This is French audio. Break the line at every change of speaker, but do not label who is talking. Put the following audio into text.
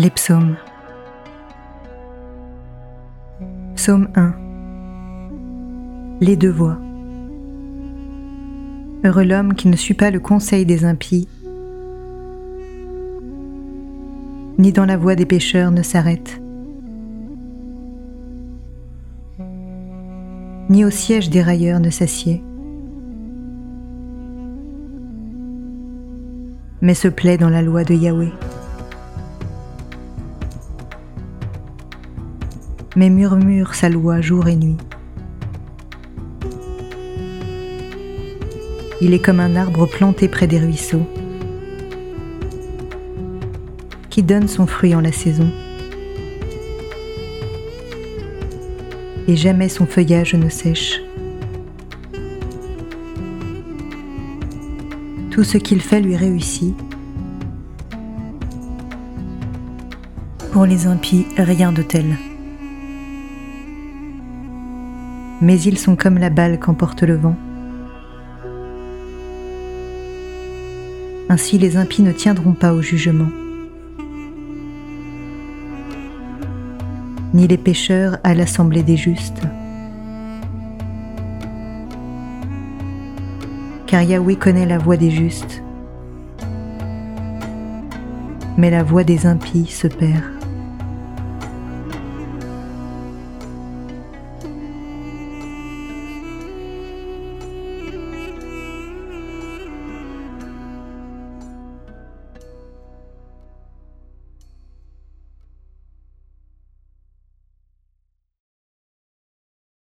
Les psaumes. Psaume 1. Les deux voix. Heureux l'homme qui ne suit pas le conseil des impies, ni dans la voie des pécheurs ne s'arrête, ni au siège des railleurs ne s'assied, mais se plaît dans la loi de Yahweh. Mais murmure sa loi jour et nuit. Il est comme un arbre planté près des ruisseaux, qui donne son fruit en la saison. Et jamais son feuillage ne sèche. Tout ce qu'il fait lui réussit. Pour les impies, rien de tel. Mais ils sont comme la balle qu'emporte le vent. Ainsi les impies ne tiendront pas au jugement, ni les pécheurs à l'assemblée des justes. Car Yahweh connaît la voie des justes, mais la voie des impies se perd.